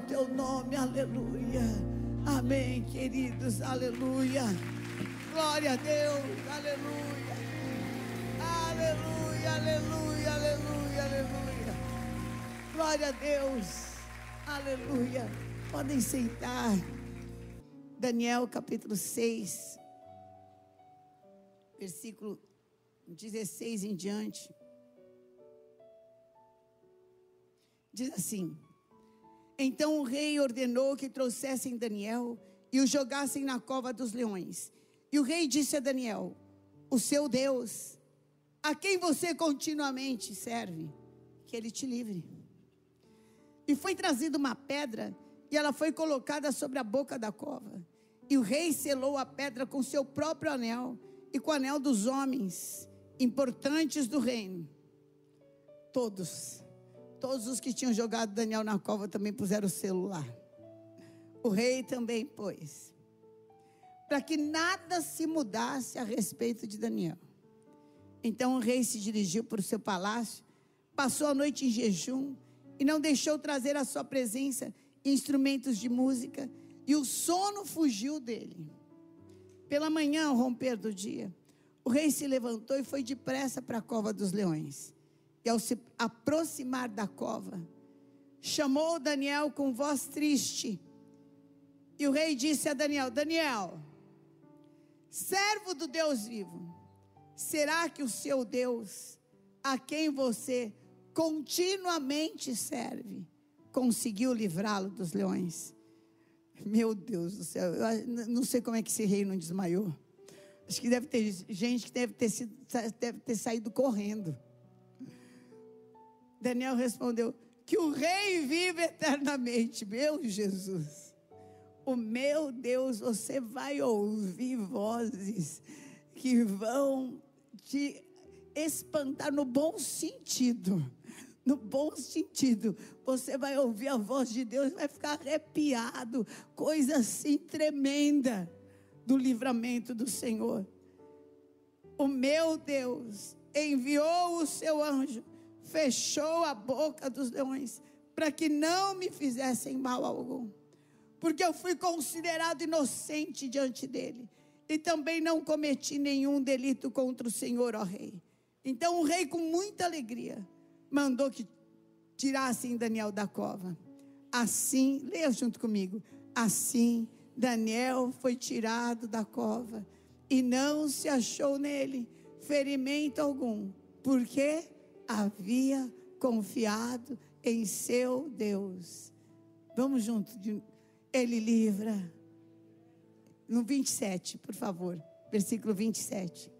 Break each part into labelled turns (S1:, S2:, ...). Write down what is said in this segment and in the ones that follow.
S1: Teu nome. Aleluia. Amém, queridos. Aleluia. Glória a Deus. Aleluia. Aleluia, aleluia, aleluia, aleluia. Glória a Deus. Aleluia. Podem sentar. Daniel capítulo 6, versículo 16 em diante. Diz assim: Então o rei ordenou que trouxessem Daniel e o jogassem na cova dos leões. E o rei disse a Daniel: O seu Deus, a quem você continuamente serve, que ele te livre. E foi trazida uma pedra, e ela foi colocada sobre a boca da cova. E o rei selou a pedra com seu próprio anel e com o anel dos homens importantes do reino. Todos, todos os que tinham jogado Daniel na cova também puseram o lá. O rei também pôs. Para que nada se mudasse a respeito de Daniel. Então o rei se dirigiu para o seu palácio, passou a noite em jejum e não deixou trazer à sua presença instrumentos de música, e o sono fugiu dele. Pela manhã, ao romper do dia, o rei se levantou e foi depressa para a cova dos leões. E ao se aproximar da cova, chamou Daniel com voz triste. E o rei disse a Daniel: Daniel, servo do Deus vivo, será que o seu Deus, a quem você continuamente serve, conseguiu livrá-lo dos leões? Meu Deus do céu, eu não sei como é que esse rei não desmaiou. Acho que deve ter gente que deve ter, sido, deve ter saído correndo. Daniel respondeu: Que o rei vive eternamente, meu Jesus. O meu Deus, você vai ouvir vozes que vão te espantar no bom sentido. No bom sentido, você vai ouvir a voz de Deus, vai ficar arrepiado, coisa assim tremenda do livramento do Senhor. O meu Deus enviou o seu anjo, fechou a boca dos leões, para que não me fizessem mal algum, porque eu fui considerado inocente diante dele, e também não cometi nenhum delito contra o Senhor, ó Rei. Então o rei, com muita alegria, mandou que tirassem Daniel da cova. Assim, leia junto comigo. Assim, Daniel foi tirado da cova e não se achou nele ferimento algum, porque havia confiado em seu Deus. Vamos junto. Ele livra. No 27, por favor. Versículo 27.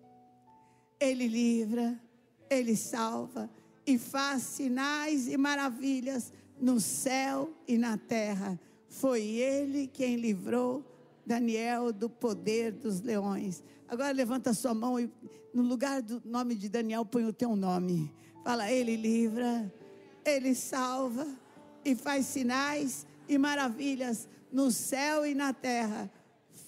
S1: Ele livra, ele salva e faz sinais e maravilhas no céu e na terra. Foi ele quem livrou Daniel do poder dos leões. Agora levanta sua mão e no lugar do nome de Daniel põe o teu nome. Fala, ele livra, ele salva e faz sinais e maravilhas no céu e na terra.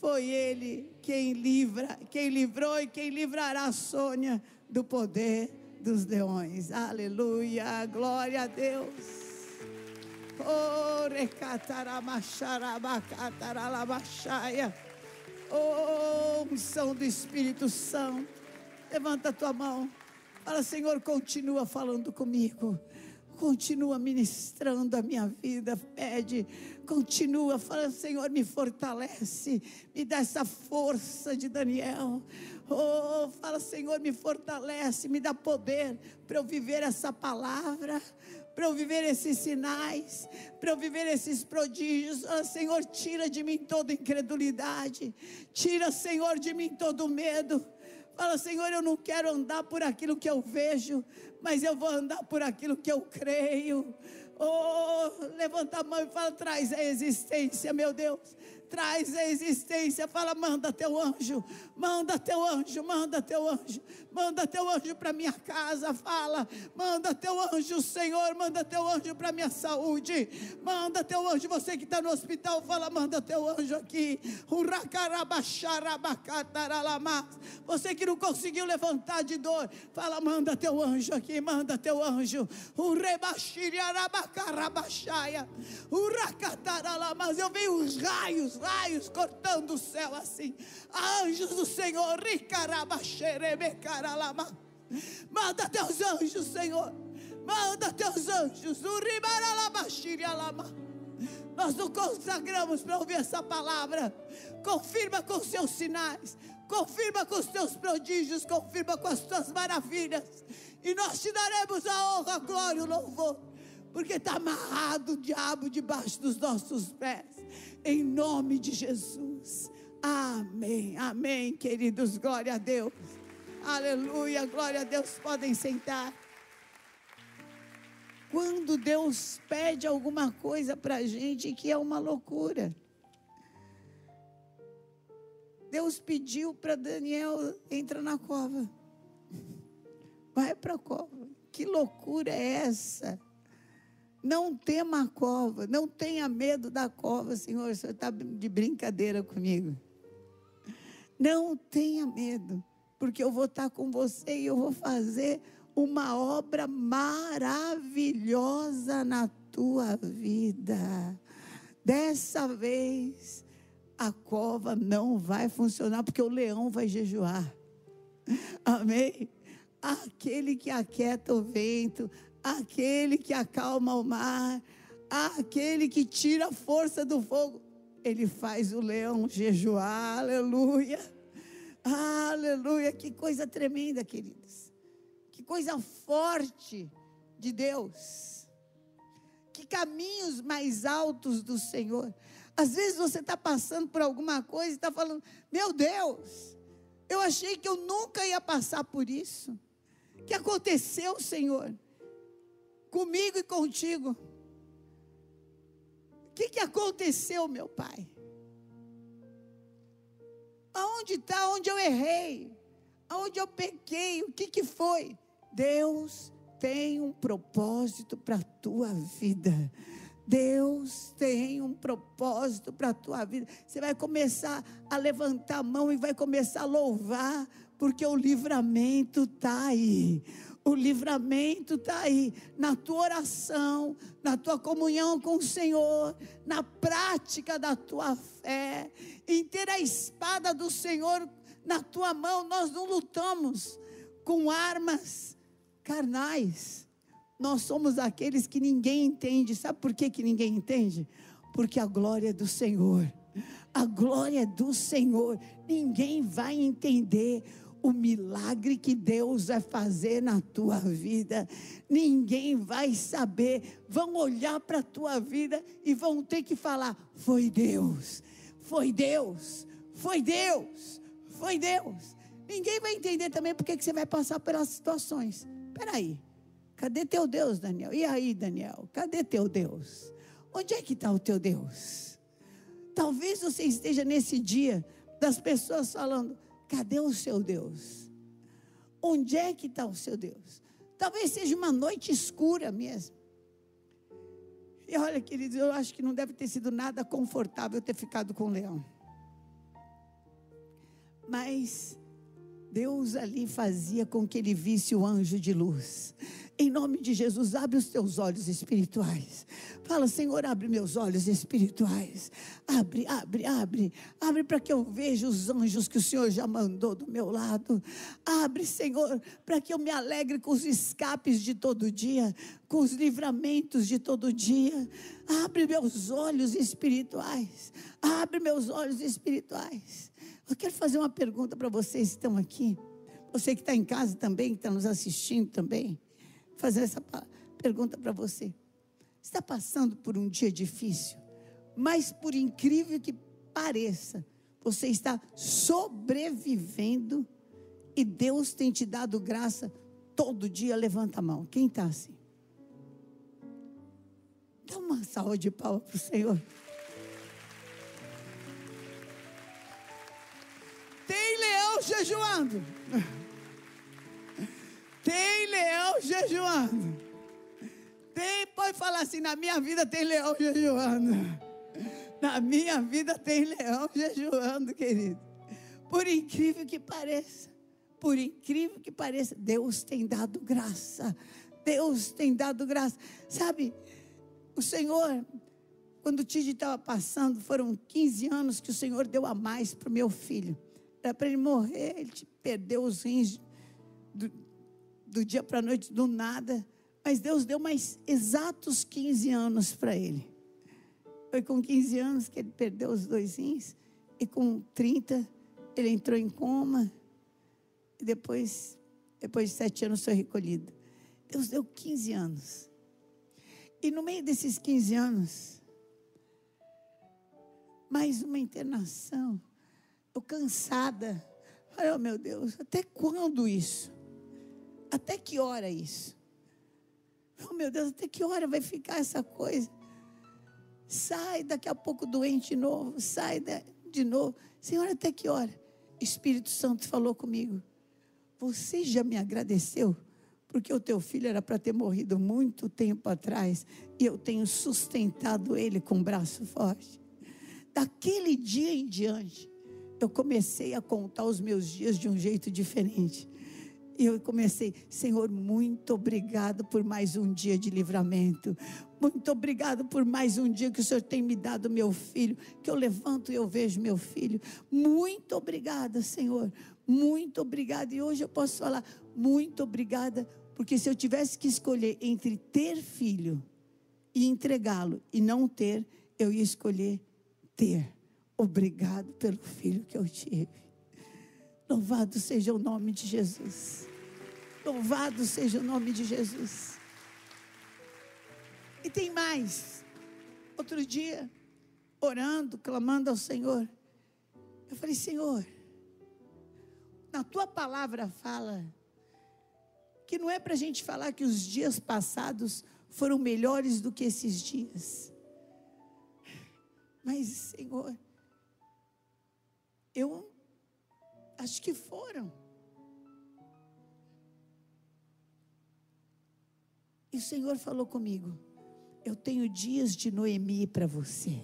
S1: Foi ele quem livra, quem livrou e quem livrará a Sônia do poder dos leões. Aleluia, glória a Deus. Oh, Oh, unção do Espírito Santo. Levanta a tua mão. Fala, Senhor, continua falando comigo. Continua ministrando a minha vida, pede, continua, fala, Senhor, me fortalece, me dá essa força de Daniel. Oh, fala, Senhor, me fortalece, me dá poder para eu viver essa palavra, para eu viver esses sinais, para eu viver esses prodígios. Oh, Senhor, tira de mim toda incredulidade, tira, Senhor, de mim todo medo. Fala, Senhor, eu não quero andar por aquilo que eu vejo, mas eu vou andar por aquilo que eu creio. Oh, levanta a mão e fala: traz a existência, meu Deus traz a existência. Fala, manda teu anjo, manda teu anjo, manda teu anjo, manda teu anjo para minha casa. Fala, manda teu anjo, Senhor, manda teu anjo para minha saúde. Manda teu anjo, você que está no hospital, fala, manda teu anjo aqui. Você que não conseguiu levantar de dor, fala, manda teu anjo aqui, manda teu anjo. Mas eu vejo os raios, raios cortando o céu assim. Anjos do Senhor, manda teus anjos, Senhor. Manda teus anjos. Nós nos consagramos para ouvir essa palavra. Confirma com os seus sinais. Confirma com os teus prodígios. Confirma com as tuas maravilhas. E nós te daremos a honra, a glória e o louvor. Porque está amarrado o diabo debaixo dos nossos pés em nome de Jesus. Amém, amém, queridos. Glória a Deus. Aleluia, glória a Deus. Podem sentar. Quando Deus pede alguma coisa para a gente que é uma loucura. Deus pediu para Daniel entrar na cova. Vai para a cova. Que loucura é essa? Não tema a cova, não tenha medo da cova, Senhor. O Senhor está de brincadeira comigo. Não tenha medo, porque eu vou estar com você e eu vou fazer uma obra maravilhosa na tua vida. Dessa vez, a cova não vai funcionar, porque o leão vai jejuar. Amém? Aquele que aquieta o vento, aquele que acalma o mar, aquele que tira a força do fogo. Ele faz o leão jejuar, aleluia. Aleluia, que coisa tremenda, queridos. Que coisa forte de Deus. Que caminhos mais altos do Senhor. Às vezes você está passando por alguma coisa e está falando: Meu Deus, eu achei que eu nunca ia passar por isso. O que aconteceu, Senhor? Comigo e contigo. O que, que aconteceu, meu pai? Aonde está? Onde eu errei? Aonde eu pequei? O que, que foi? Deus tem um propósito para a tua vida. Deus tem um propósito para a tua vida. Você vai começar a levantar a mão e vai começar a louvar, porque o livramento está aí. O livramento está aí, na tua oração, na tua comunhão com o Senhor, na prática da tua fé, em ter a espada do Senhor na tua mão. Nós não lutamos com armas carnais. Nós somos aqueles que ninguém entende. Sabe por que, que ninguém entende? Porque a glória é do Senhor. A glória é do Senhor. Ninguém vai entender o milagre que Deus vai fazer na tua vida. Ninguém vai saber. Vão olhar para a tua vida e vão ter que falar: foi Deus, foi Deus, foi Deus, foi Deus. Ninguém vai entender também porque que você vai passar pelas situações. Espera aí, cadê teu Deus, Daniel? E aí, Daniel, cadê teu Deus? Onde é que está o teu Deus? Talvez você esteja nesse dia das pessoas falando: Cadê o seu Deus? Onde é que está o seu Deus? Talvez seja uma noite escura mesmo. E olha, queridos, eu acho que não deve ter sido nada confortável ter ficado com o leão. Mas Deus ali fazia com que ele visse o anjo de luz. Em nome de Jesus, abre os teus olhos espirituais. Fala, Senhor, abre meus olhos espirituais. Abre, abre, abre. Abre para que eu veja os anjos que o Senhor já mandou do meu lado. Abre, Senhor, para que eu me alegre com os escapes de todo dia, com os livramentos de todo dia. Abre meus olhos espirituais. Abre meus olhos espirituais. Eu quero fazer uma pergunta para vocês que estão aqui. Você que está em casa também, que está nos assistindo também fazer essa pergunta para você. Está passando por um dia difícil, mas por incrível que pareça, você está sobrevivendo e Deus tem te dado graça todo dia. Levanta a mão. Quem está assim? Dá uma salva de palmas para o Senhor. Tem leão jejuando. Tem leão jejuando. Tem, pode falar assim: na minha vida tem leão jejuando. Na minha vida tem leão jejuando, querido. Por incrível que pareça, por incrível que pareça, Deus tem dado graça. Deus tem dado graça. Sabe, o Senhor, quando o Tide estava passando, foram 15 anos que o Senhor deu a mais para o meu filho. Era para ele morrer, ele perdeu os rins do dia para a noite, do nada. Mas Deus deu mais exatos 15 anos para ele. Foi com 15 anos que ele perdeu os dois rins. E com 30, ele entrou em coma. E depois, depois de sete anos, foi recolhido. Deus deu 15 anos. E no meio desses 15 anos, mais uma internação. Eu cansada. Falei, oh meu Deus, até quando isso? Até que hora isso? Oh meu Deus, até que hora vai ficar essa coisa? Sai daqui a pouco doente de novo, sai de novo. Senhor, até que hora? Espírito Santo falou comigo. Você já me agradeceu? porque o teu filho era para ter morrido muito tempo atrás e eu tenho sustentado ele com um braço forte. Daquele dia em diante, eu comecei a contar os meus dias de um jeito diferente. E eu comecei, Senhor, muito obrigado por mais um dia de livramento. Muito obrigado por mais um dia que o Senhor tem me dado meu filho, que eu levanto e eu vejo meu filho. Muito obrigada, Senhor. Muito obrigada. E hoje eu posso falar, muito obrigada porque se eu tivesse que escolher entre ter filho e entregá-lo e não ter, eu ia escolher ter. Obrigado pelo filho que eu tive. Louvado seja o nome de Jesus. Louvado seja o nome de Jesus. E tem mais. Outro dia, orando, clamando ao Senhor, eu falei: Senhor, na tua palavra fala que não é para a gente falar que os dias passados foram melhores do que esses dias. Mas, Senhor, eu acho que foram. E o Senhor falou comigo: Eu tenho dias de Noemi para você.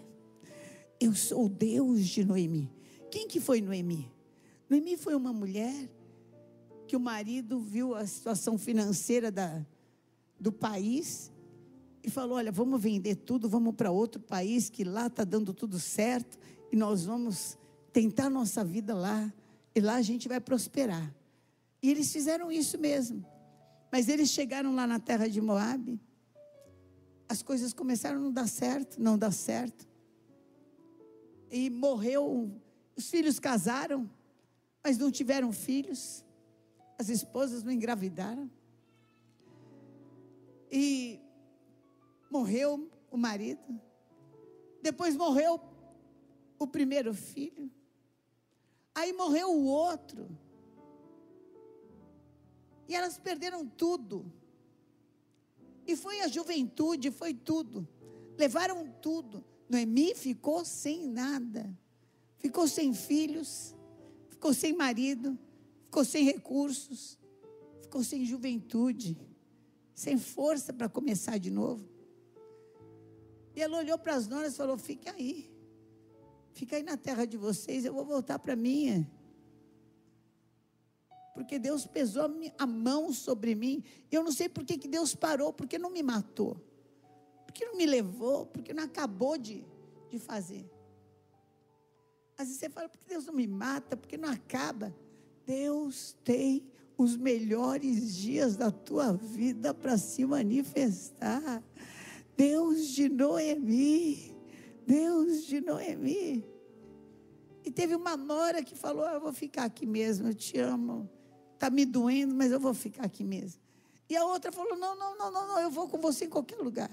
S1: Eu sou Deus de Noemi. Quem que foi Noemi? Noemi foi uma mulher que o marido viu a situação financeira da, do país e falou: Olha, vamos vender tudo, vamos para outro país que lá está dando tudo certo e nós vamos tentar nossa vida lá e lá a gente vai prosperar. E eles fizeram isso mesmo. Mas eles chegaram lá na terra de Moabe, as coisas começaram a não dar certo, não dar certo. E morreu, os filhos casaram, mas não tiveram filhos as esposas não engravidaram. E morreu o marido. Depois morreu o primeiro filho. Aí morreu o outro. E elas perderam tudo. E foi a juventude, foi tudo. Levaram tudo. Noemi ficou sem nada. Ficou sem filhos. Ficou sem marido ficou sem recursos, ficou sem juventude, sem força para começar de novo. E ela olhou para as noras e falou: Fica aí, fica aí na terra de vocês, eu vou voltar para a minha. Porque Deus pesou a mão sobre mim. Eu não sei por que, que Deus parou, porque não me matou, porque não me levou, porque não acabou de, de fazer. Às vezes você fala, porque Deus não me mata, porque não acaba. Deus tem os melhores dias da tua vida para se manifestar. Deus de Noemi, Deus de Noemi. E teve uma nora que falou: Eu vou ficar aqui mesmo, eu te amo. Está me doendo, mas eu vou ficar aqui mesmo. E a outra falou: Não, não, não, não, não, eu vou com você em qualquer lugar.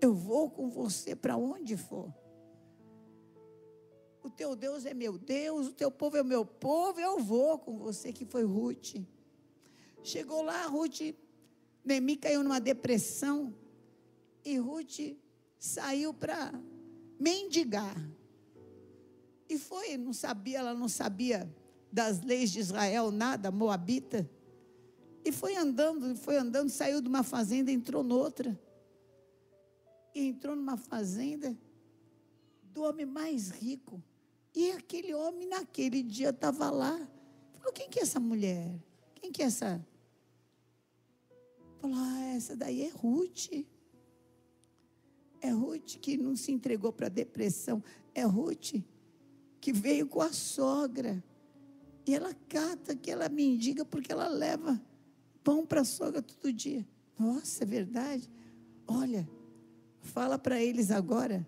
S1: Eu vou com você para onde for o teu Deus é meu Deus, o teu povo é meu povo, eu vou com você, que foi Ruth. Chegou lá, Ruth, Nemi caiu numa depressão, e Ruth saiu para mendigar. E foi, não sabia, ela não sabia das leis de Israel nada, moabita. E foi andando, foi andando, saiu de uma fazenda, entrou noutra. E entrou numa fazenda do homem mais rico. E aquele homem naquele dia estava lá. Falou: quem que é essa mulher? Quem que é essa? Falou: ah, essa daí é Ruth. É Ruth que não se entregou para a depressão. É Ruth que veio com a sogra. E ela cata que ela mendiga porque ela leva pão para a sogra todo dia. Nossa, é verdade. Olha, fala para eles agora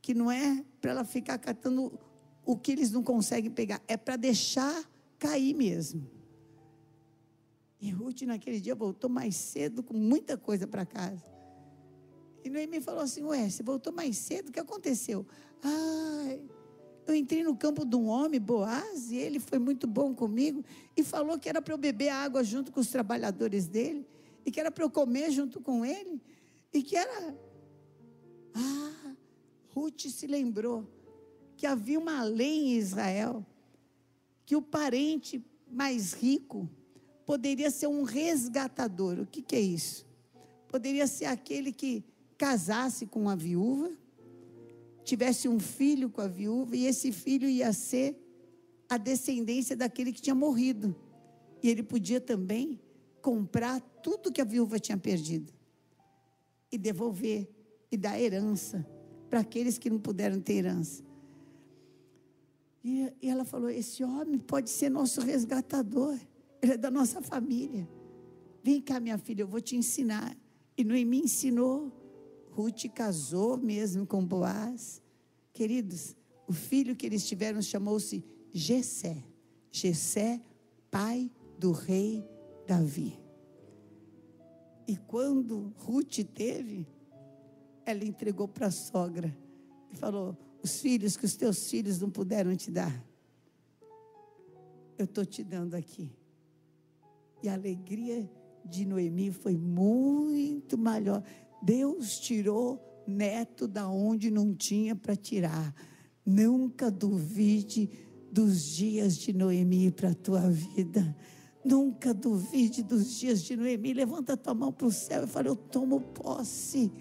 S1: que não é para ela ficar catando o que eles não conseguem pegar, é para deixar cair mesmo. E Ruth naquele dia voltou mais cedo com muita coisa para casa. E Noemi falou assim: Ué, você voltou mais cedo? O que aconteceu? Ai, eu entrei no campo de um homem, Boaz, e ele foi muito bom comigo, e falou que era para eu beber água junto com os trabalhadores dele, e que era para eu comer junto com ele, e que era. Ah, Ruth se lembrou que havia uma lei em Israel, que o parente mais rico poderia ser um resgatador. O que, que é isso? Poderia ser aquele que casasse com a viúva tivesse um filho com a viúva e esse filho ia ser a descendência daquele que tinha morrido. E ele podia também comprar tudo que a viúva tinha perdido e devolver e dar herança para aqueles que não puderam ter herança. E, e ela falou: Esse homem pode ser nosso resgatador, ele é da nossa família. Vem cá, minha filha, eu vou te ensinar. E Noemi ensinou Ruth casou mesmo com Boaz. Queridos, o filho que eles tiveram chamou-se Jessé. Jessé, pai do rei Davi. E quando Ruth teve, ela entregou para a sogra e falou: Os filhos que os teus filhos não puderam te dar, eu estou te dando aqui. E a alegria de Noemi foi muito maior. Deus tirou neto da onde não tinha para tirar. Nunca duvide dos dias de Noemi para a tua vida. Nunca duvide dos dias de Noemi. Levanta a tua mão para o céu e fala: Eu tomo posse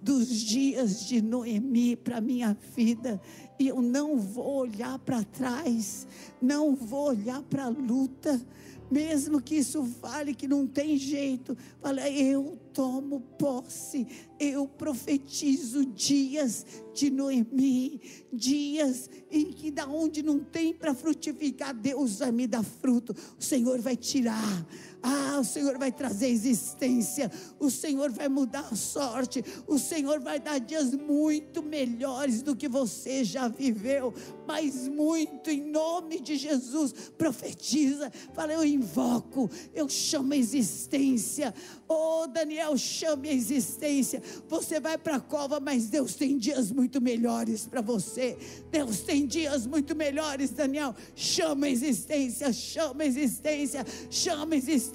S1: dos dias de Noemi para minha vida e eu não vou olhar para trás, não vou olhar para a luta, mesmo que isso fale que não tem jeito, fala, eu tomo posse, eu profetizo dias de Noemi, dias em que da onde não tem para frutificar, Deus vai me dar fruto, o Senhor vai tirar. Ah, o Senhor vai trazer existência, o Senhor vai mudar a sorte, o Senhor vai dar dias muito melhores do que você já viveu, mas muito em nome de Jesus. Profetiza, fala, eu invoco, eu chamo a existência. Oh, Daniel, chame a existência. Você vai para a cova, mas Deus tem dias muito melhores para você. Deus tem dias muito melhores, Daniel. Chama a existência, chama a existência, chama a existência.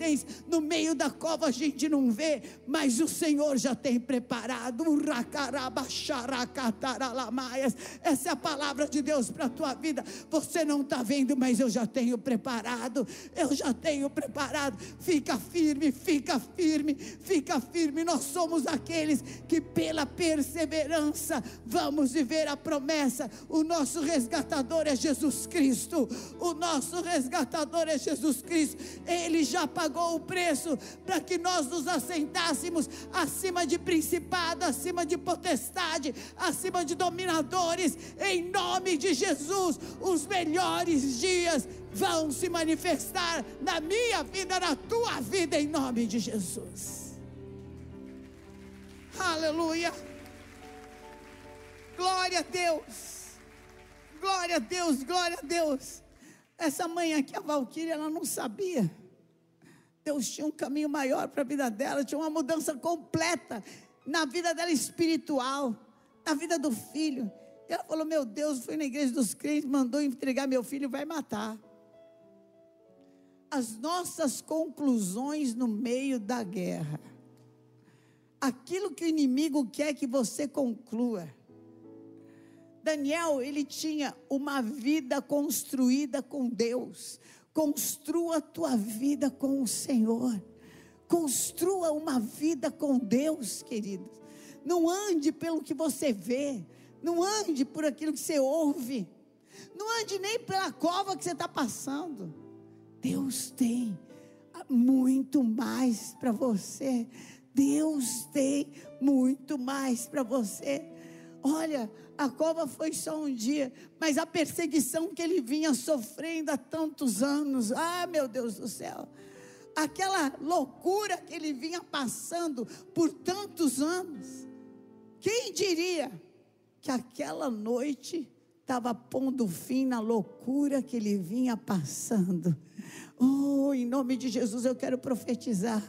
S1: No meio da cova a gente não vê, mas o Senhor já tem preparado. Essa é a palavra de Deus para a tua vida. Você não está vendo, mas eu já tenho preparado. Eu já tenho preparado. Fica firme, fica firme, fica firme. Nós somos aqueles que, pela perseverança, vamos viver a promessa. O nosso resgatador é Jesus Cristo. O nosso resgatador é Jesus Cristo. Ele já pagou o preço para que nós nos assentássemos acima de principado, acima de potestade, acima de dominadores, em nome de Jesus. Jesus, os melhores dias vão se manifestar na minha vida, na tua vida, em nome de Jesus. Aleluia. Glória a Deus. Glória a Deus, glória a Deus. Essa mãe aqui, a Valquíria, ela não sabia. Deus tinha um caminho maior para a vida dela, tinha uma mudança completa na vida dela espiritual, na vida do filho. Ela falou: Meu Deus, fui na igreja dos crentes, mandou entregar meu filho, vai matar. As nossas conclusões no meio da guerra. aquilo que o inimigo quer que você conclua. Daniel, ele tinha uma vida construída com Deus. Construa a tua vida com o Senhor. Construa uma vida com Deus, querido. Não ande pelo que você vê. Não ande por aquilo que você ouve. Não ande nem pela cova que você está passando. Deus tem muito mais para você. Deus tem muito mais para você. Olha, a cova foi só um dia, mas a perseguição que ele vinha sofrendo há tantos anos, ah, meu Deus do céu, aquela loucura que ele vinha passando por tantos anos, quem diria que aquela noite estava pondo fim na loucura que ele vinha passando? Oh, em nome de Jesus, eu quero profetizar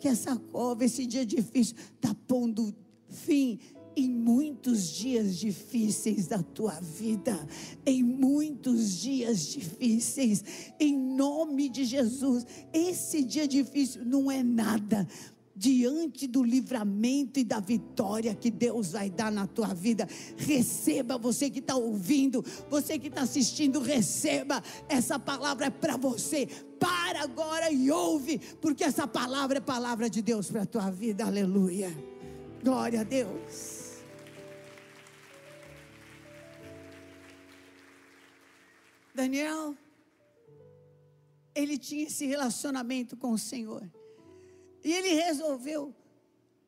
S1: que essa cova, esse dia difícil, está pondo fim em muitos dias difíceis da tua vida, em muitos dias difíceis, em nome de Jesus. Esse dia difícil não é nada diante do livramento e da vitória que Deus vai dar na tua vida. Receba, você que está ouvindo, você que está assistindo, receba. Essa palavra é para você. Para agora e ouve, porque essa palavra é palavra de Deus para a tua vida. Aleluia. Glória a Deus. Daniel, ele tinha esse relacionamento com o Senhor. E ele resolveu,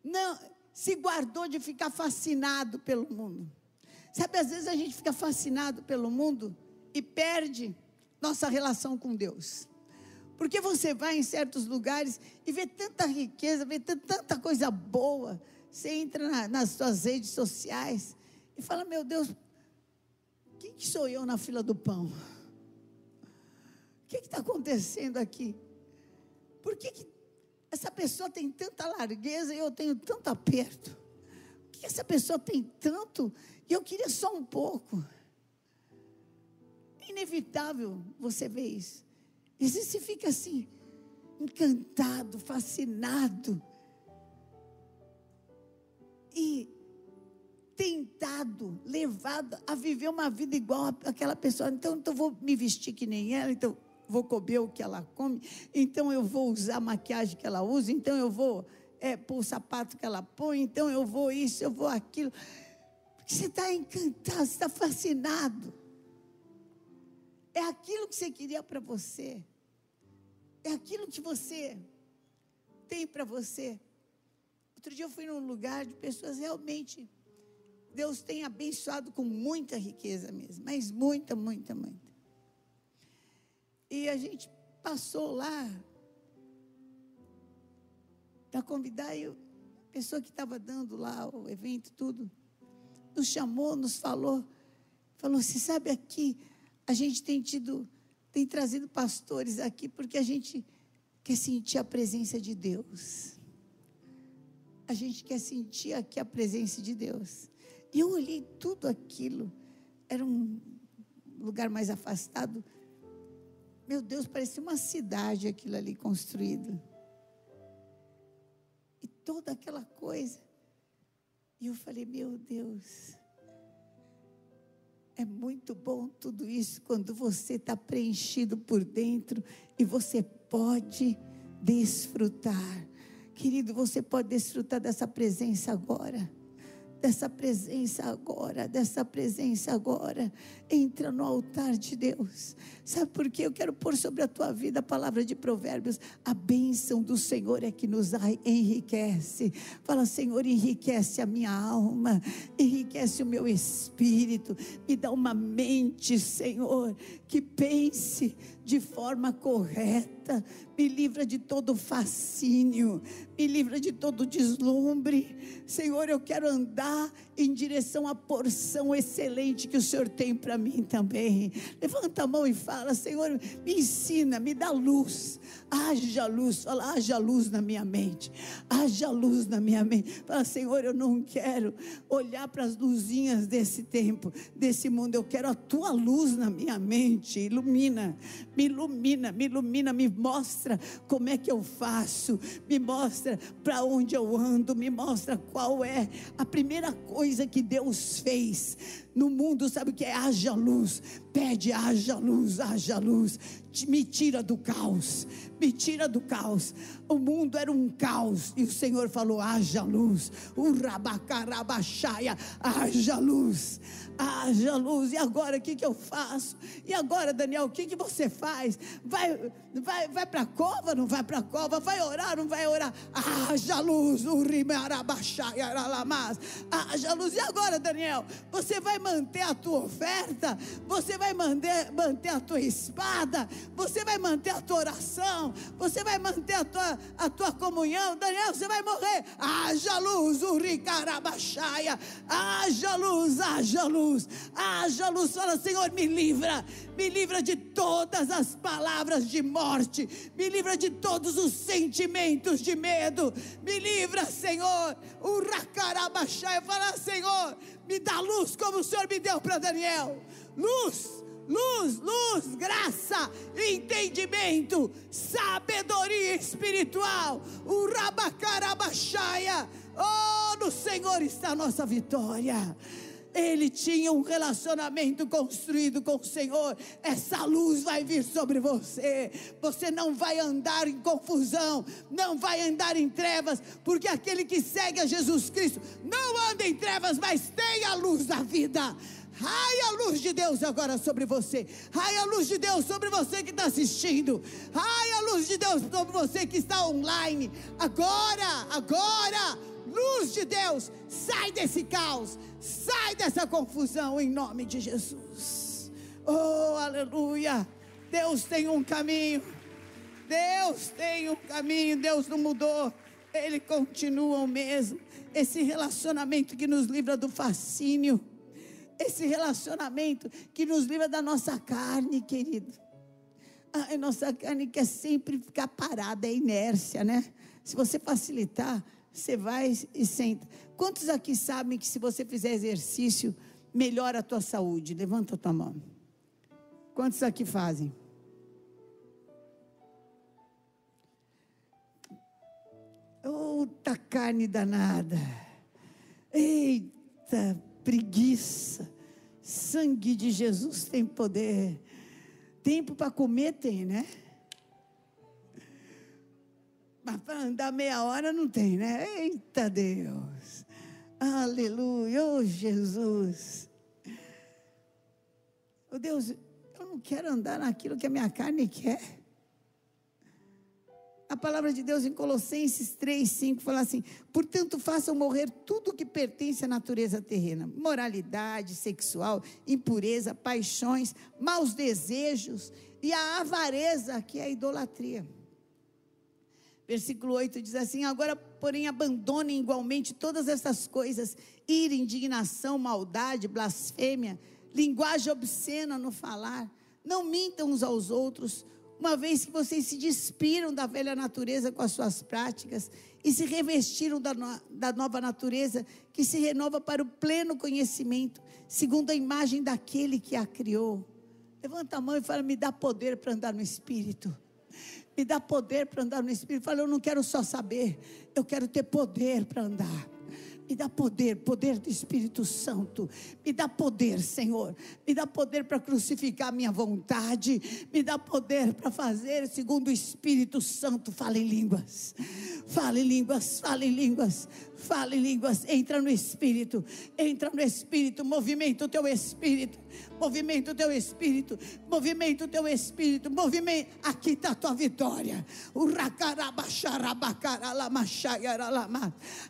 S1: não, se guardou de ficar fascinado pelo mundo. Sabe, às vezes a gente fica fascinado pelo mundo e perde nossa relação com Deus. Porque você vai em certos lugares e vê tanta riqueza, vê tanta coisa boa. Você entra na, nas suas redes sociais e fala: Meu Deus, quem que sou eu na fila do pão? O que está acontecendo aqui? Por que, que essa pessoa tem tanta largueza e eu tenho tanto aperto? Por que essa pessoa tem tanto e eu queria só um pouco? É inevitável você ver isso. E você fica assim, encantado, fascinado. E tentado, levado a viver uma vida igual àquela pessoa. Então, então vou me vestir que nem ela, então vou comer o que ela come, então eu vou usar a maquiagem que ela usa, então eu vou é, pôr o sapato que ela põe, então eu vou isso, eu vou aquilo. Porque você está encantado, você está fascinado. É aquilo que você queria para você. É aquilo que você tem para você. Outro dia eu fui num lugar de pessoas realmente. Deus tem abençoado com muita riqueza mesmo, mas muita, muita, muita. E a gente passou lá para convidar e a pessoa que estava dando lá o evento, tudo, nos chamou, nos falou, falou: se sabe aqui, a gente tem tido, tem trazido pastores aqui porque a gente quer sentir a presença de Deus. A gente quer sentir aqui a presença de Deus. E eu olhei tudo aquilo, era um lugar mais afastado. Meu Deus, parecia uma cidade aquilo ali construído. E toda aquela coisa. E eu falei, meu Deus, é muito bom tudo isso quando você está preenchido por dentro e você pode desfrutar. Querido, você pode desfrutar dessa presença agora dessa presença agora, dessa presença agora. Entra no altar de Deus. Sabe por quê? Eu quero pôr sobre a tua vida a palavra de Provérbios. A bênção do Senhor é que nos enriquece. Fala, Senhor, enriquece a minha alma, enriquece o meu espírito. Me dá uma mente, Senhor, que pense de forma correta. Me livra de todo fascínio, me livra de todo deslumbre. Senhor, eu quero andar em direção à porção excelente que o Senhor tem para mim também. Levanta a mão e fala: Senhor, me ensina, me dá luz. Haja luz, fala, haja luz na minha mente. Haja luz na minha mente. Fala, Senhor, eu não quero olhar para as luzinhas desse tempo, desse mundo. Eu quero a tua luz na minha mente. Ilumina, me ilumina, me ilumina, me mostra como é que eu faço, me mostra para onde eu ando, me mostra qual é a primeira coisa que Deus fez no mundo, sabe o que é? Haja luz. Pede, haja luz, haja luz. Me tira do caos, me tira do caos. O mundo era um caos e o Senhor falou: haja luz. O rabacarabaxaia, haja luz, haja luz. E agora o que, que eu faço? E agora, Daniel, o que, que você faz? Vai, vai, vai para a cova? Não vai para a cova? Vai orar? Não vai orar? Haja luz, o rimarabaxaia, haja luz. E agora, Daniel, você vai manter a tua oferta, você vai manter, manter a tua espada, você vai manter a tua oração, você vai manter a tua, a tua comunhão. Daniel, você vai morrer. Haja luz, o ricarabaxaia, haja luz, haja luz, haja luz. Fala, Senhor, me livra, me livra de todas as palavras de morte, me livra de todos os sentimentos de medo, me livra, Senhor, o racarabaxaia. Fala, Senhor, me dá luz como o Senhor me deu para Daniel. Luz, luz, luz, graça, entendimento, sabedoria espiritual. O rabacarabaxaia. Oh, no Senhor está a nossa vitória. Ele tinha um relacionamento construído com o Senhor. Essa luz vai vir sobre você. Você não vai andar em confusão, não vai andar em trevas, porque aquele que segue a Jesus Cristo não anda em trevas, mas tem a luz da vida. Raia a luz de Deus agora sobre você. Raia a luz de Deus sobre você que está assistindo. Raia a luz de Deus sobre você que está online. Agora, agora, luz de Deus, sai desse caos, sai dessa confusão em nome de Jesus. Oh, aleluia. Deus tem um caminho. Deus tem um caminho. Deus não mudou. Ele continua o mesmo. Esse relacionamento que nos livra do fascínio esse relacionamento que nos livra da nossa carne, querido. A nossa carne quer sempre ficar parada, é inércia, né? Se você facilitar, você vai e senta. Quantos aqui sabem que se você fizer exercício, melhora a tua saúde? Levanta a tua mão. Quantos aqui fazem? Outra carne danada. Eita, preguiça. Sangue de Jesus tem poder. Tempo para comer tem, né? Mas para andar meia hora não tem, né? Eita Deus. Aleluia. Oh Jesus. Oh Deus, eu não quero andar naquilo que a minha carne quer. A palavra de Deus em Colossenses 3, 5 fala assim: portanto, façam morrer tudo que pertence à natureza terrena: moralidade sexual, impureza, paixões, maus desejos e a avareza, que é a idolatria. Versículo 8 diz assim: Agora, porém, abandonem igualmente todas essas coisas: ira, indignação, maldade, blasfêmia, linguagem obscena no falar. Não mintam uns aos outros uma vez que vocês se despiram da velha natureza com as suas práticas e se revestiram da, no, da nova natureza que se renova para o pleno conhecimento, segundo a imagem daquele que a criou. Levanta a mão e fala: Me dá poder para andar no Espírito. Me dá poder para andar no Espírito. Fala: Eu não quero só saber, eu quero ter poder para andar. Me dá poder, poder do Espírito Santo. Me dá poder, Senhor. Me dá poder para crucificar minha vontade. Me dá poder para fazer segundo o Espírito Santo. Fala em línguas. Fala em línguas, fala em línguas. Fala em línguas. Entra no Espírito. Entra no Espírito. Movimenta o teu Espírito. Movimenta o teu espírito, movimenta o teu espírito, movimenta. Aqui está a tua vitória.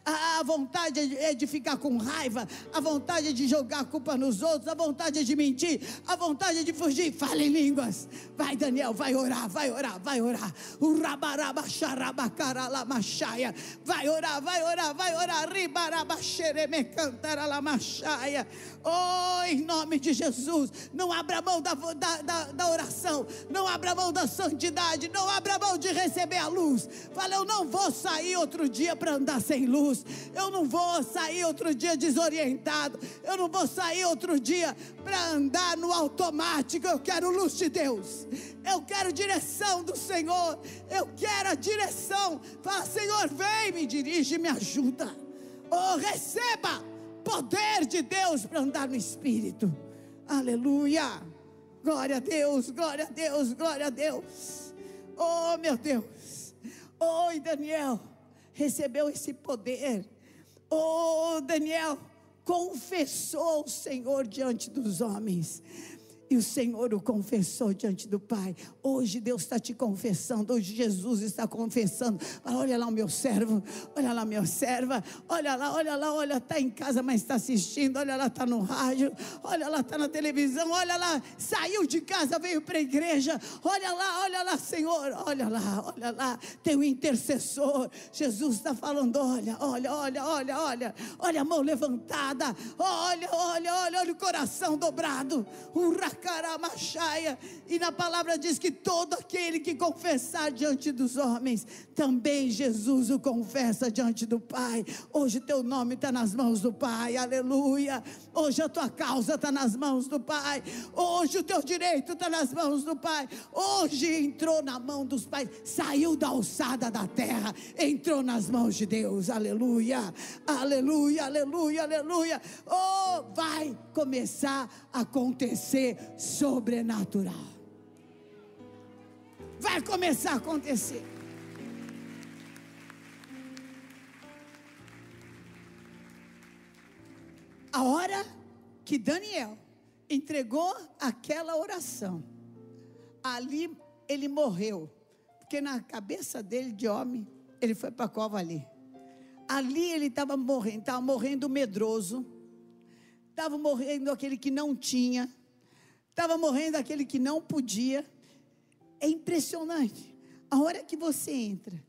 S1: A vontade é de ficar com raiva, a vontade é de jogar a culpa nos outros, a vontade é de mentir, a vontade é de fugir. Fale em línguas. Vai, Daniel, vai orar, vai orar, vai orar. O rabarabaxarabacaralamachaia. Vai orar, vai orar, vai orar. Ribarabaxeremecantaralamachaya. Oh, em nome de Jesus, não abra mão da, da, da, da oração, não abra mão da santidade, não abra mão de receber a luz. Fala, eu não vou sair outro dia para andar sem luz, eu não vou sair outro dia desorientado, eu não vou sair outro dia para andar no automático. Eu quero luz de Deus, eu quero direção do Senhor, eu quero a direção. Fala, Senhor, vem, me dirige, me ajuda. Oh, receba poder de Deus para andar no Espírito. Aleluia. Glória a Deus, glória a Deus, glória a Deus. Oh, meu Deus. Oh, Daniel recebeu esse poder. Oh, Daniel confessou o Senhor diante dos homens. E o Senhor o confessou diante do Pai. Hoje Deus está te confessando. Hoje Jesus está confessando. Olha lá o meu servo. Olha lá minha serva. Olha lá, olha lá, olha, está em casa, mas está assistindo. Olha lá, está no rádio. Olha lá, está na televisão. Olha lá, saiu de casa, veio para a igreja. Olha lá, olha lá, Senhor. Olha lá, olha lá. Tem um intercessor. Jesus está falando: olha, olha, olha, olha, olha. Olha a mão levantada. Olha, olha, olha, olha o coração dobrado. Um. E na palavra diz que todo aquele que confessar diante dos homens, também Jesus o confessa diante do Pai. Hoje teu nome está nas mãos do Pai, aleluia. Hoje a tua causa está nas mãos do Pai. Hoje o teu direito está nas mãos do Pai. Hoje entrou na mão dos pais, saiu da alçada da terra, entrou nas mãos de Deus, aleluia, aleluia, aleluia, aleluia. Oh, vai começar a acontecer sobrenatural. Vai começar a acontecer. A hora que Daniel entregou aquela oração, ali ele morreu, porque na cabeça dele de homem, ele foi para a cova ali. Ali ele estava morrendo, estava morrendo medroso, estava morrendo aquele que não tinha, Estava morrendo aquele que não podia. É impressionante. A hora que você entra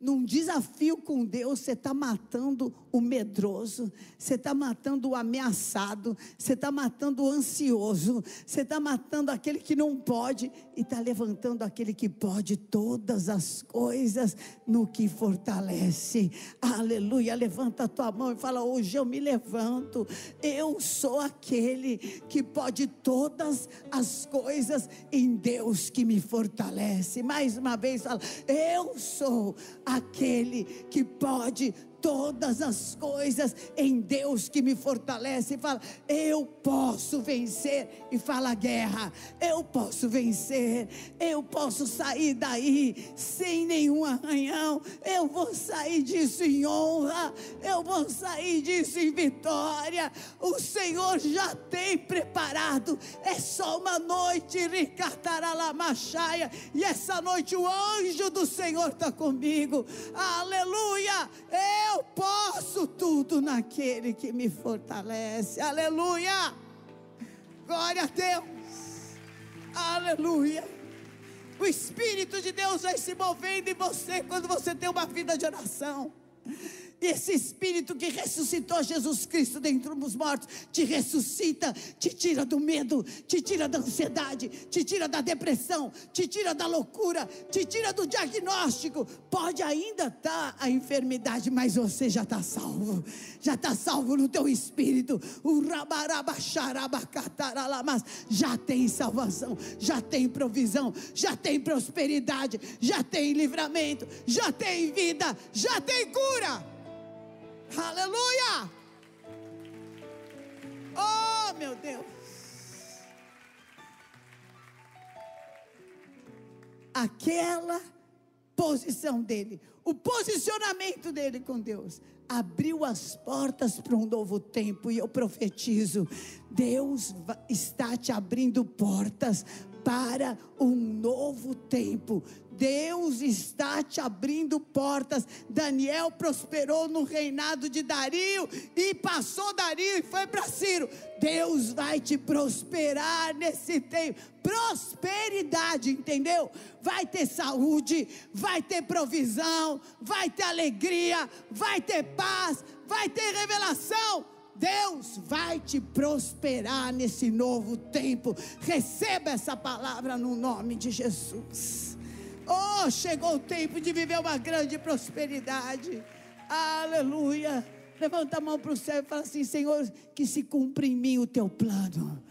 S1: num desafio com Deus, você está matando o medroso, você está matando o ameaçado, você está matando o ansioso, você está matando aquele que não pode e está levantando aquele que pode todas as coisas no que fortalece. Aleluia. Levanta a tua mão e fala: Hoje eu me levanto, eu sou aquele que pode todas as coisas em Deus que me fortalece. Mais uma vez, fala: Eu sou aquele que pode todas as coisas em Deus que me fortalece. E fala, eu posso vencer. E fala, guerra, eu posso vencer. Eu posso sair daí sem nenhum arranhão. Eu vou sair disso em honra. Eu vou sair disso em vitória. O Senhor já tem preparado. É só uma noite, Ricartaralamachaia. E essa noite o anjo do Senhor está comigo. Aleluia. Eu eu posso tudo naquele que me fortalece. Aleluia. Glória a Deus. Aleluia. O Espírito de Deus vai se movendo em você quando você tem uma vida de oração. Esse Espírito que ressuscitou Jesus Cristo dentro dos mortos, te ressuscita, te tira do medo, te tira da ansiedade, te tira da depressão, te tira da loucura, te tira do diagnóstico. Pode ainda estar tá a enfermidade, mas você já está salvo, já está salvo no teu espírito. O já tem salvação, já tem provisão, já tem prosperidade, já tem livramento, já tem vida, já tem cura. Aleluia! Oh, meu Deus! Aquela posição dele, o posicionamento dele com Deus, abriu as portas para um novo tempo. E eu profetizo: Deus está te abrindo portas para um novo tempo. Deus está te abrindo portas. Daniel prosperou no reinado de Dario e passou Dario e foi para Ciro. Deus vai te prosperar nesse tempo. Prosperidade, entendeu? Vai ter saúde, vai ter provisão, vai ter alegria, vai ter paz, vai ter revelação. Deus vai te prosperar nesse novo tempo. Receba essa palavra no nome de Jesus. Oh, chegou o tempo de viver uma grande prosperidade. Aleluia. Levanta a mão para o céu e fala assim: Senhor, que se cumpra em mim o teu plano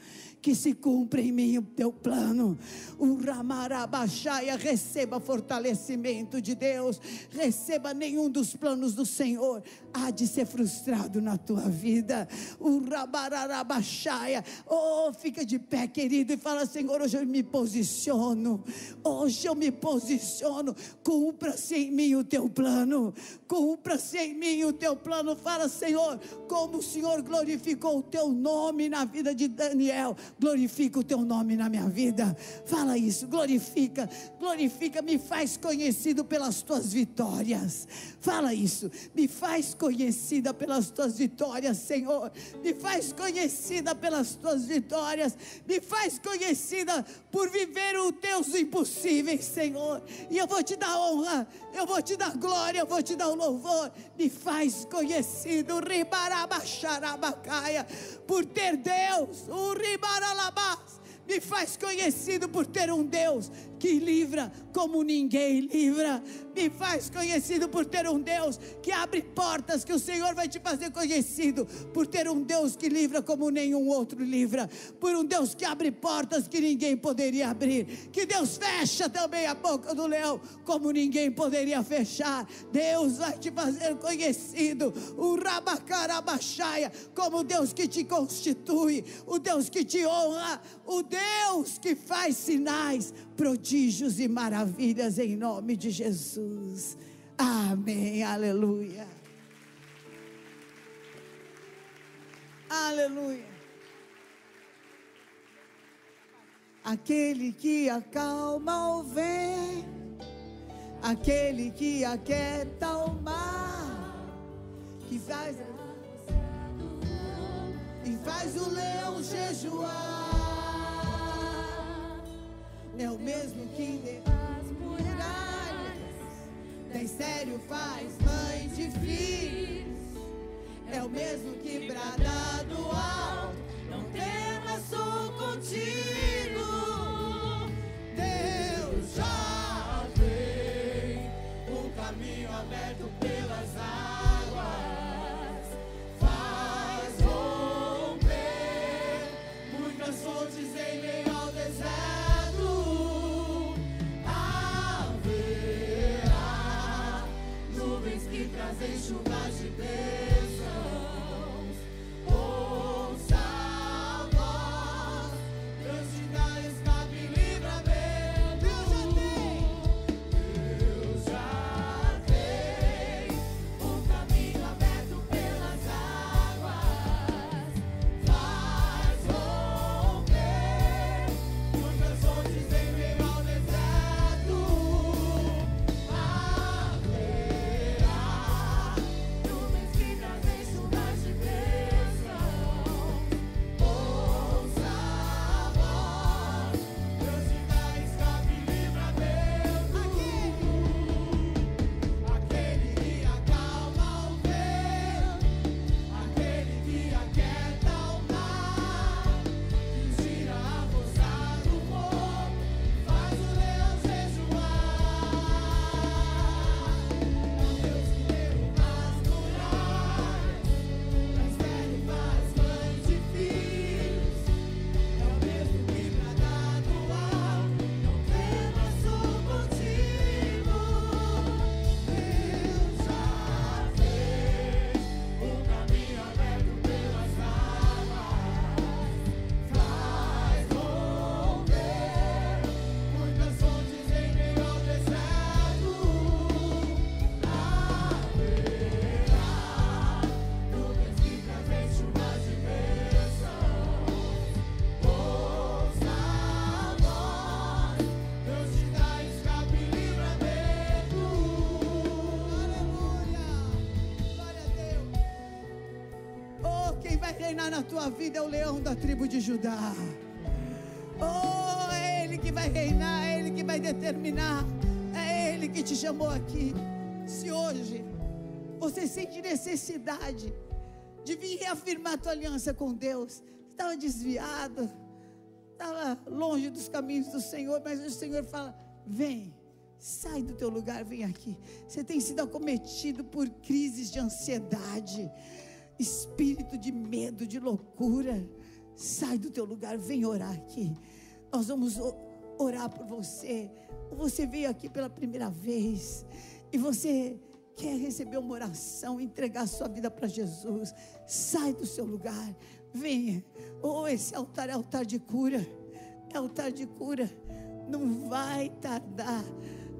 S1: que se cumpra em mim o teu plano. O Ramarabaxaia, receba fortalecimento de Deus, receba nenhum dos planos do Senhor, há de ser frustrado na tua vida. O Rabararabaxaia, oh, fica de pé, querido, e fala: Senhor, hoje eu me posiciono, hoje eu me posiciono, cumpra-se em mim o teu plano, cumpra-se em mim o teu plano. Fala, Senhor, como o Senhor glorificou o teu nome na vida de Daniel, glorifica o teu nome na minha vida. Fala isso, glorifica, glorifica, me faz conhecido pelas tuas vitórias. Fala isso, me faz conhecida pelas tuas vitórias, Senhor. Me faz conhecida pelas tuas vitórias. Me faz conhecida por viver os teus impossíveis, Senhor. E eu vou te dar honra, eu vou te dar glória, eu vou te dar o louvor. Me faz conhecido, Ribarabaxarabacaia, por ter Deus, o Ribaralabás me faz conhecido por ter um Deus que livra como ninguém livra. Me faz conhecido por ter um Deus que abre portas, que o Senhor vai te fazer conhecido por ter um Deus que livra como nenhum outro livra, por um Deus que abre portas que ninguém poderia abrir, que Deus fecha também a boca do leão como ninguém poderia fechar. Deus vai te fazer conhecido, o Rabacarabaxaia, como Deus que te constitui, o Deus que te honra, o Deus que faz sinais, prodígios e maravilhas em nome de Jesus. Amém. Aleluia. Aleluia. Aquele que acalma o vento, aquele que aquieta o mar, que faz e faz o leão jejuar é o mesmo que as muralhas, tem sério faz mãe de filhos, é o mesmo que brada do alto, não temas, sou contigo, na tua vida é o leão da tribo de Judá. Oh, é Ele que vai reinar, é Ele que vai determinar, é Ele que te chamou aqui. Se hoje você sente necessidade de vir reafirmar tua aliança com Deus, estava desviado, estava longe dos caminhos do Senhor, mas o Senhor fala: vem. Sai do teu lugar, vem aqui. Você tem sido acometido por crises de ansiedade, espírito de medo, de loucura. Sai do teu lugar, vem orar aqui. Nós vamos orar por você. Você veio aqui pela primeira vez e você quer receber uma oração, entregar sua vida para Jesus. Sai do seu lugar, venha. Oh, esse altar é altar de cura. É altar de cura. Não vai tardar.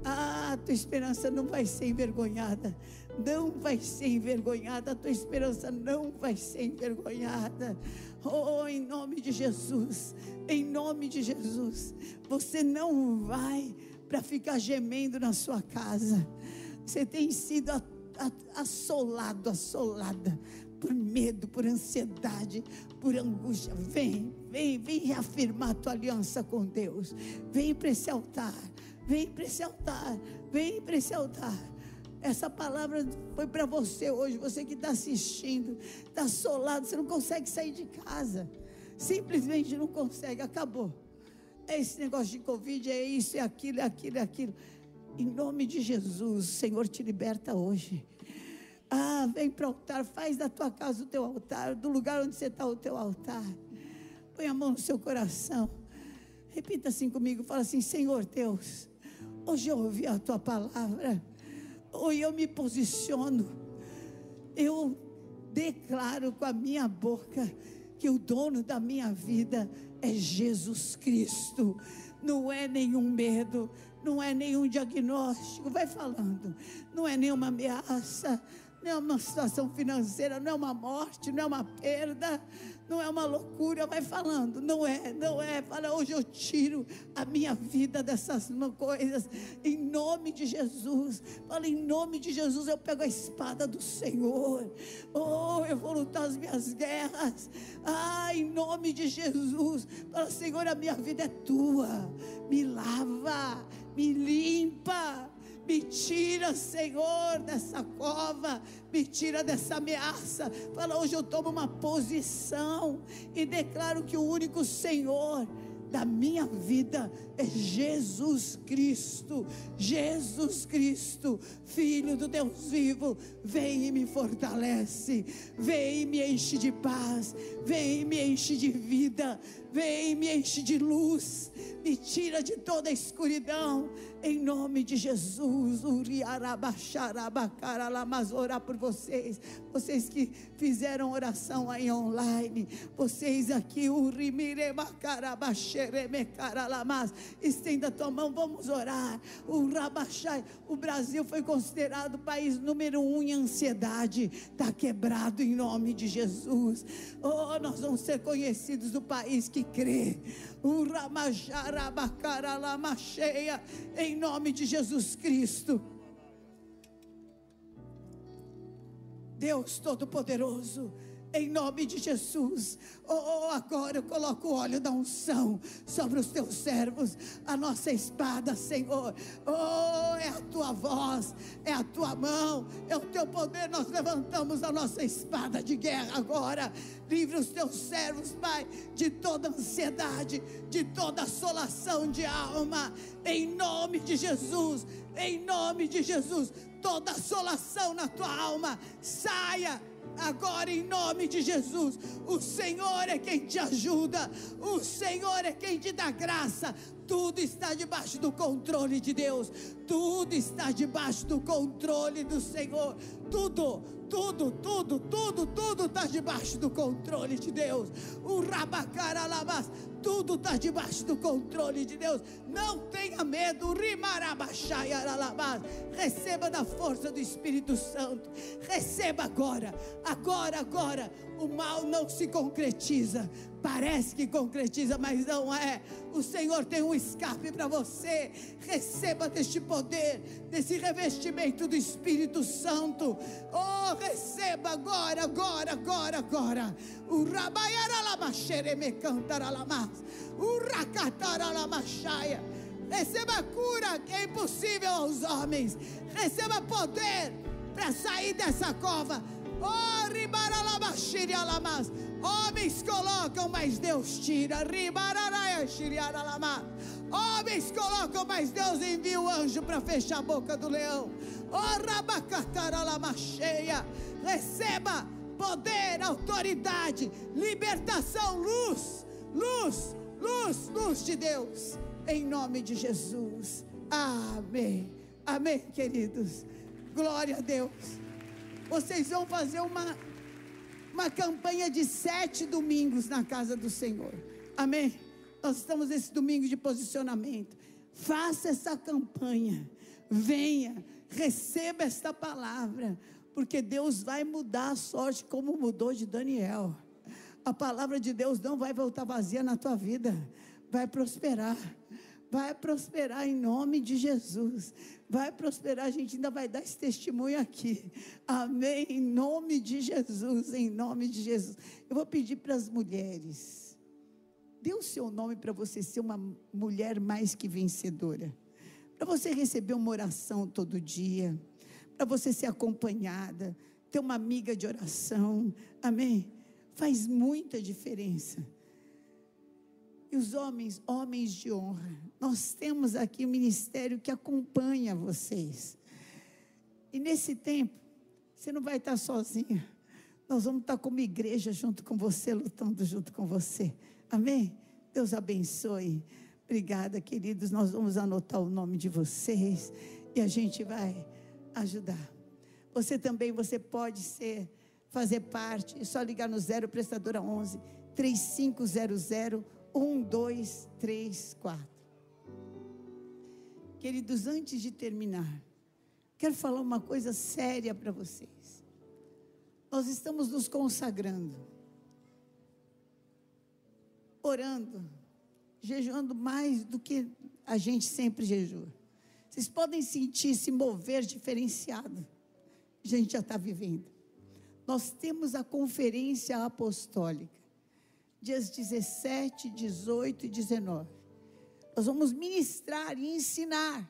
S1: Ah, tua esperança não vai ser envergonhada. Não vai ser envergonhada. A tua esperança não vai ser envergonhada. Oh, em nome de Jesus. Em nome de Jesus. Você não vai para ficar gemendo na sua casa. Você tem sido assolado, assolada por medo, por ansiedade, por angústia. Vem, vem, vem reafirmar a tua aliança com Deus. Vem para esse altar. Vem para esse altar. Vem para esse altar. Essa palavra foi para você hoje, você que está assistindo, está assolado, você não consegue sair de casa. Simplesmente não consegue, acabou. É esse negócio de Covid, é isso, é aquilo, é aquilo, é aquilo. Em nome de Jesus, o Senhor te liberta hoje. Ah, vem para o altar, faz da tua casa o teu altar, do lugar onde você está o teu altar. Põe a mão no seu coração. Repita assim comigo, fala assim: Senhor Deus, hoje eu ouvi a tua palavra, hoje eu me posiciono, eu declaro com a minha boca que o dono da minha vida é Jesus Cristo, não é nenhum medo, não é nenhum diagnóstico, vai falando, não é nenhuma ameaça, não é uma situação financeira, não é uma morte, não é uma perda, não é uma loucura, vai falando, não é, não é. Fala, hoje eu tiro a minha vida dessas coisas, em nome de Jesus. Fala, em nome de Jesus, eu pego a espada do Senhor, oh, eu vou lutar as minhas guerras, ah, em nome de Jesus. Fala, Senhor, a minha vida é tua, me lava, me limpa me tira, Senhor, dessa cova, me tira dessa ameaça. Fala, hoje eu tomo uma posição e declaro que o único Senhor da minha vida é Jesus Cristo. Jesus Cristo, Filho do Deus vivo, vem e me fortalece, vem e me enche de paz, vem e me enche de vida, vem me enche de luz, me tira de toda a escuridão, em nome de Jesus. Mas orar por vocês, vocês que fizeram oração aí online, vocês aqui, estenda tua mão, vamos orar. O o Brasil foi considerado o país número um em ansiedade, está quebrado em nome de Jesus. Oh, nós vamos ser conhecidos do país que O Ramacharabacaralamacheia, em nome de Jesus Cristo. Deus Todo-Poderoso em nome de Jesus. Oh, agora eu coloco o óleo da unção sobre os teus servos, a nossa espada, Senhor. Oh, é a tua voz, é a tua mão, é o teu poder. Nós levantamos a nossa espada de guerra agora. Livre os teus servos, Pai, de toda ansiedade, de toda assolação de alma, em nome de Jesus. Em nome de Jesus, toda assolação na tua alma, saia Agora, em nome de Jesus, o Senhor é quem te ajuda, o Senhor é quem te dá graça. Tudo está debaixo do controle de Deus, tudo está debaixo do controle do Senhor. Tudo, tudo, tudo, tudo, tudo está debaixo do controle de Deus. O rabacaralabás, tudo está debaixo do controle de Deus. Não tenha medo, rimarabachaiaralabás. Receba da força do Espírito Santo. Receba agora, agora, agora o mal não se concretiza. Parece que concretiza, mas não é. O Senhor tem um escape para você. Receba deste poder, desse revestimento do Espírito Santo. Oh, receba agora, agora, agora, agora. O rabaiaralamaxereme cantaralamas. O racataralamachaia. Receba cura que é impossível aos homens. Receba poder para sair dessa cova. Oh. Homens colocam, mas Deus tira. Homens colocam, mas Deus envia o anjo para fechar a boca do leão. Oh, rabacataralamacheia. Receba poder, autoridade, libertação, luz, luz, luz, luz de Deus. Em nome de Jesus. Amém. Amém, queridos. Glória a Deus. Vocês vão fazer uma uma campanha de sete domingos na casa do Senhor. Amém? Nós estamos nesse domingo de posicionamento. Faça essa campanha. Venha, receba esta palavra, porque Deus vai mudar a sorte como mudou de Daniel. A palavra de Deus não vai voltar vazia na tua vida, vai prosperar vai prosperar em nome de Jesus. Vai prosperar, a gente ainda vai dar esse testemunho aqui. Amém. Em nome de Jesus, em nome de Jesus. Eu vou pedir para as mulheres. Dê o seu nome para você ser uma mulher mais que vencedora. Para você receber uma oração todo dia. Para você ser acompanhada. Ter uma amiga de oração. Amém. Faz muita diferença. E os homens, homens de honra, nós temos aqui um ministério que acompanha vocês. E nesse tempo, você não vai estar sozinha. Nós vamos estar como igreja junto com você, lutando junto com você. Amém? Deus abençoe. Obrigada, queridos. Nós vamos anotar o nome de vocês e a gente vai ajudar. Você também, você pode ser, fazer parte. É só ligar no zero prestadora 11 3500 um, dois, três, quatro. Queridos, antes de terminar, quero falar uma coisa séria para vocês. Nós estamos nos consagrando, orando, jejuando mais do que a gente sempre jejua. Vocês podem sentir se mover diferenciado. A gente já está vivendo. Nós temos a conferência apostólica dias 17, 18 e 19. Nós vamos ministrar e ensinar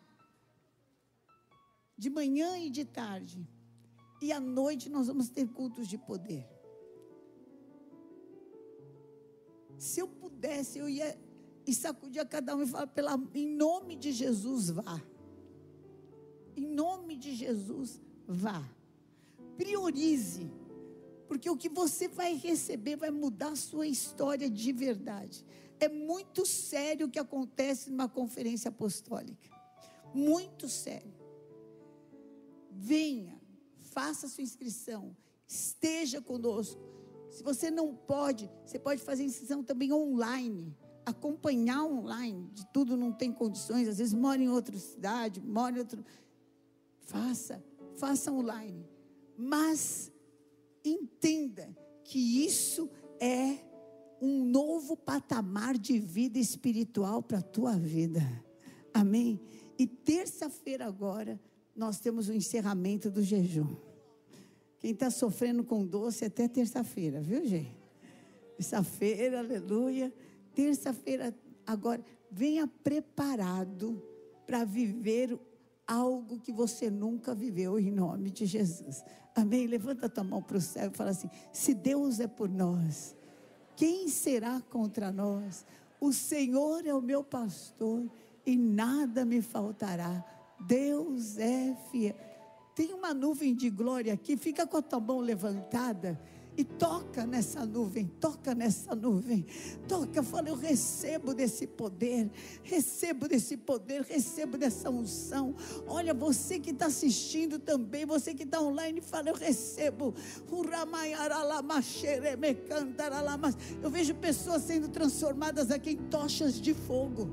S1: de manhã e de tarde. E à noite nós vamos ter cultos de poder. Se eu pudesse, eu ia e sacudir a cada um e falar, pela, em nome de Jesus, vá. Em nome de Jesus, vá. Priorize porque o que você vai receber vai mudar a sua história de verdade. É muito sério o que acontece numa conferência apostólica. Muito sério. Venha, faça sua inscrição, esteja conosco. Se você não pode, você pode fazer inscrição também online, acompanhar online. De tudo não tem condições, às vezes mora em outra cidade, mora em outro. Faça, faça online. Mas entenda que isso é um novo patamar de vida espiritual para a tua vida. Amém? E terça-feira agora, nós temos o encerramento do jejum. Quem está sofrendo com doce até terça-feira, viu, gente? Terça-feira, aleluia. Terça-feira, agora, venha preparado para viver algo que você nunca viveu em nome de Jesus. Amém? Levanta tua mão para o céu e fala assim: se Deus é por nós, quem será contra nós? O Senhor é o meu pastor e nada me faltará. Deus é fiel. Tem uma nuvem de glória aqui, fica com a tua mão levantada e toca nessa nuvem, toca nessa nuvem, toca, fala, eu recebo desse poder, recebo desse poder, recebo dessa unção. Olha, você que está assistindo também, você que está online, fala, eu recebo. Eu vejo pessoas sendo transformadas aqui em tochas de fogo.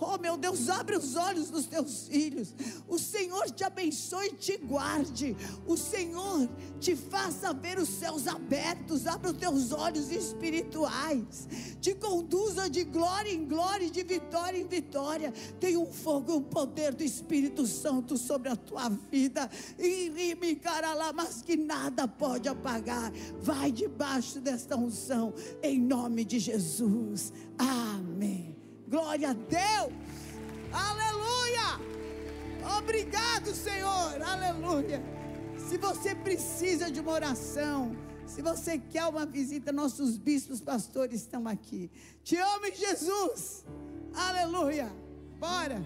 S1: Oh, meu Deus, abre os olhos dos teus filhos. O Senhor te abençoe e te guarde. O Senhor te faça ver os céus abertos. Abra os teus olhos espirituais. Te conduza de glória em glória, de vitória em vitória. Tem um fogo um poder do Espírito Santo sobre a tua vida. E rime caralá, mas que nada pode apagar. Vai debaixo desta unção, em nome de Jesus. Amém. Glória a Deus. Aleluia. Obrigado, Senhor. Aleluia. Se você precisa de uma oração, se você quer uma visita, nossos bispos pastores estão aqui. Te amo Jesus. Aleluia. Bora.